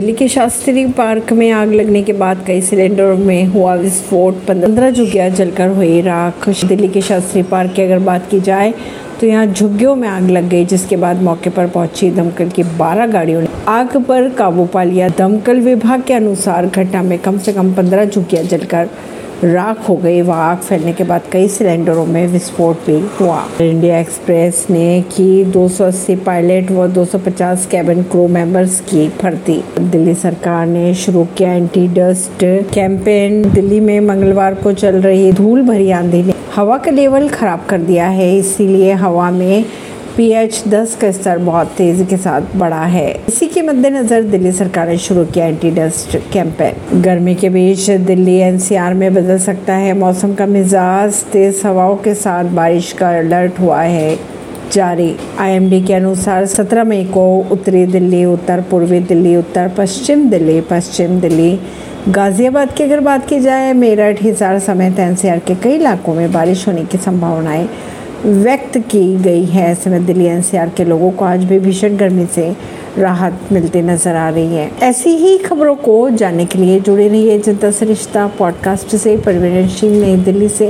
दिल्ली के शास्त्री पार्क में आग लगने के बाद कई सिलेंडरों में हुआ विस्फोट। पंद्रह झुग्गियाँ जलकर हुई राख। दिल्ली के शास्त्री पार्क की अगर बात की जाए तो यहाँ झुग्गियों में आग लग गई, जिसके बाद मौके पर पहुँची दमकल की 12 गाड़ियों ने। आग पर काबू पा लिया दमकल विभाग के अनुसार घटना में कम से कम 15 झुग्गियाँ जलकर राख हो गई, वह आग फैलने के बाद कई सिलेंडरों में विस्फोट भी हुआ। इंडिया एक्सप्रेस ने की 280 पायलट व 250 कैबिन क्रू मेंबर्स की भर्ती। दिल्ली सरकार ने शुरू किया एंटी डस्ट कैंपेन। दिल्ली में मंगलवार को चल रही धूल भरी आंधी ने हवा का लेवल खराब कर दिया है, इसीलिए हवा में पीएच 10 का स्तर बहुत तेज़ी के साथ बढ़ा है। इसी के मद्देनजर दिल्ली सरकार ने शुरू किया एंटी डस्ट कैंपेन गर्मी के बीच दिल्ली एनसीआर में बदल सकता है। मौसम का मिजाज तेज हवाओं के साथ बारिश का अलर्ट हुआ है जारी। आईएमडी के अनुसार 17 मई को उत्तरी दिल्ली, उत्तर पूर्वी दिल्ली, उत्तर पश्चिम दिल्ली पश्चिम दिल्ली, गाजियाबाद की अगर बात की जाए, मेरठ, हिसार समेत एनसीआर के कई इलाकों में बारिश होने की संभावनाएँ व्यक्त की गई है। ऐसे में दिल्ली एनसीआर के लोगों को आज भी भीषण गर्मी से राहत मिलती नज़र आ रही है। ऐसी ही खबरों को जानने के लिए जुड़े रहिए जनता से रिश्ता पॉडकास्ट से। परवीन सिंह नई दिल्ली से।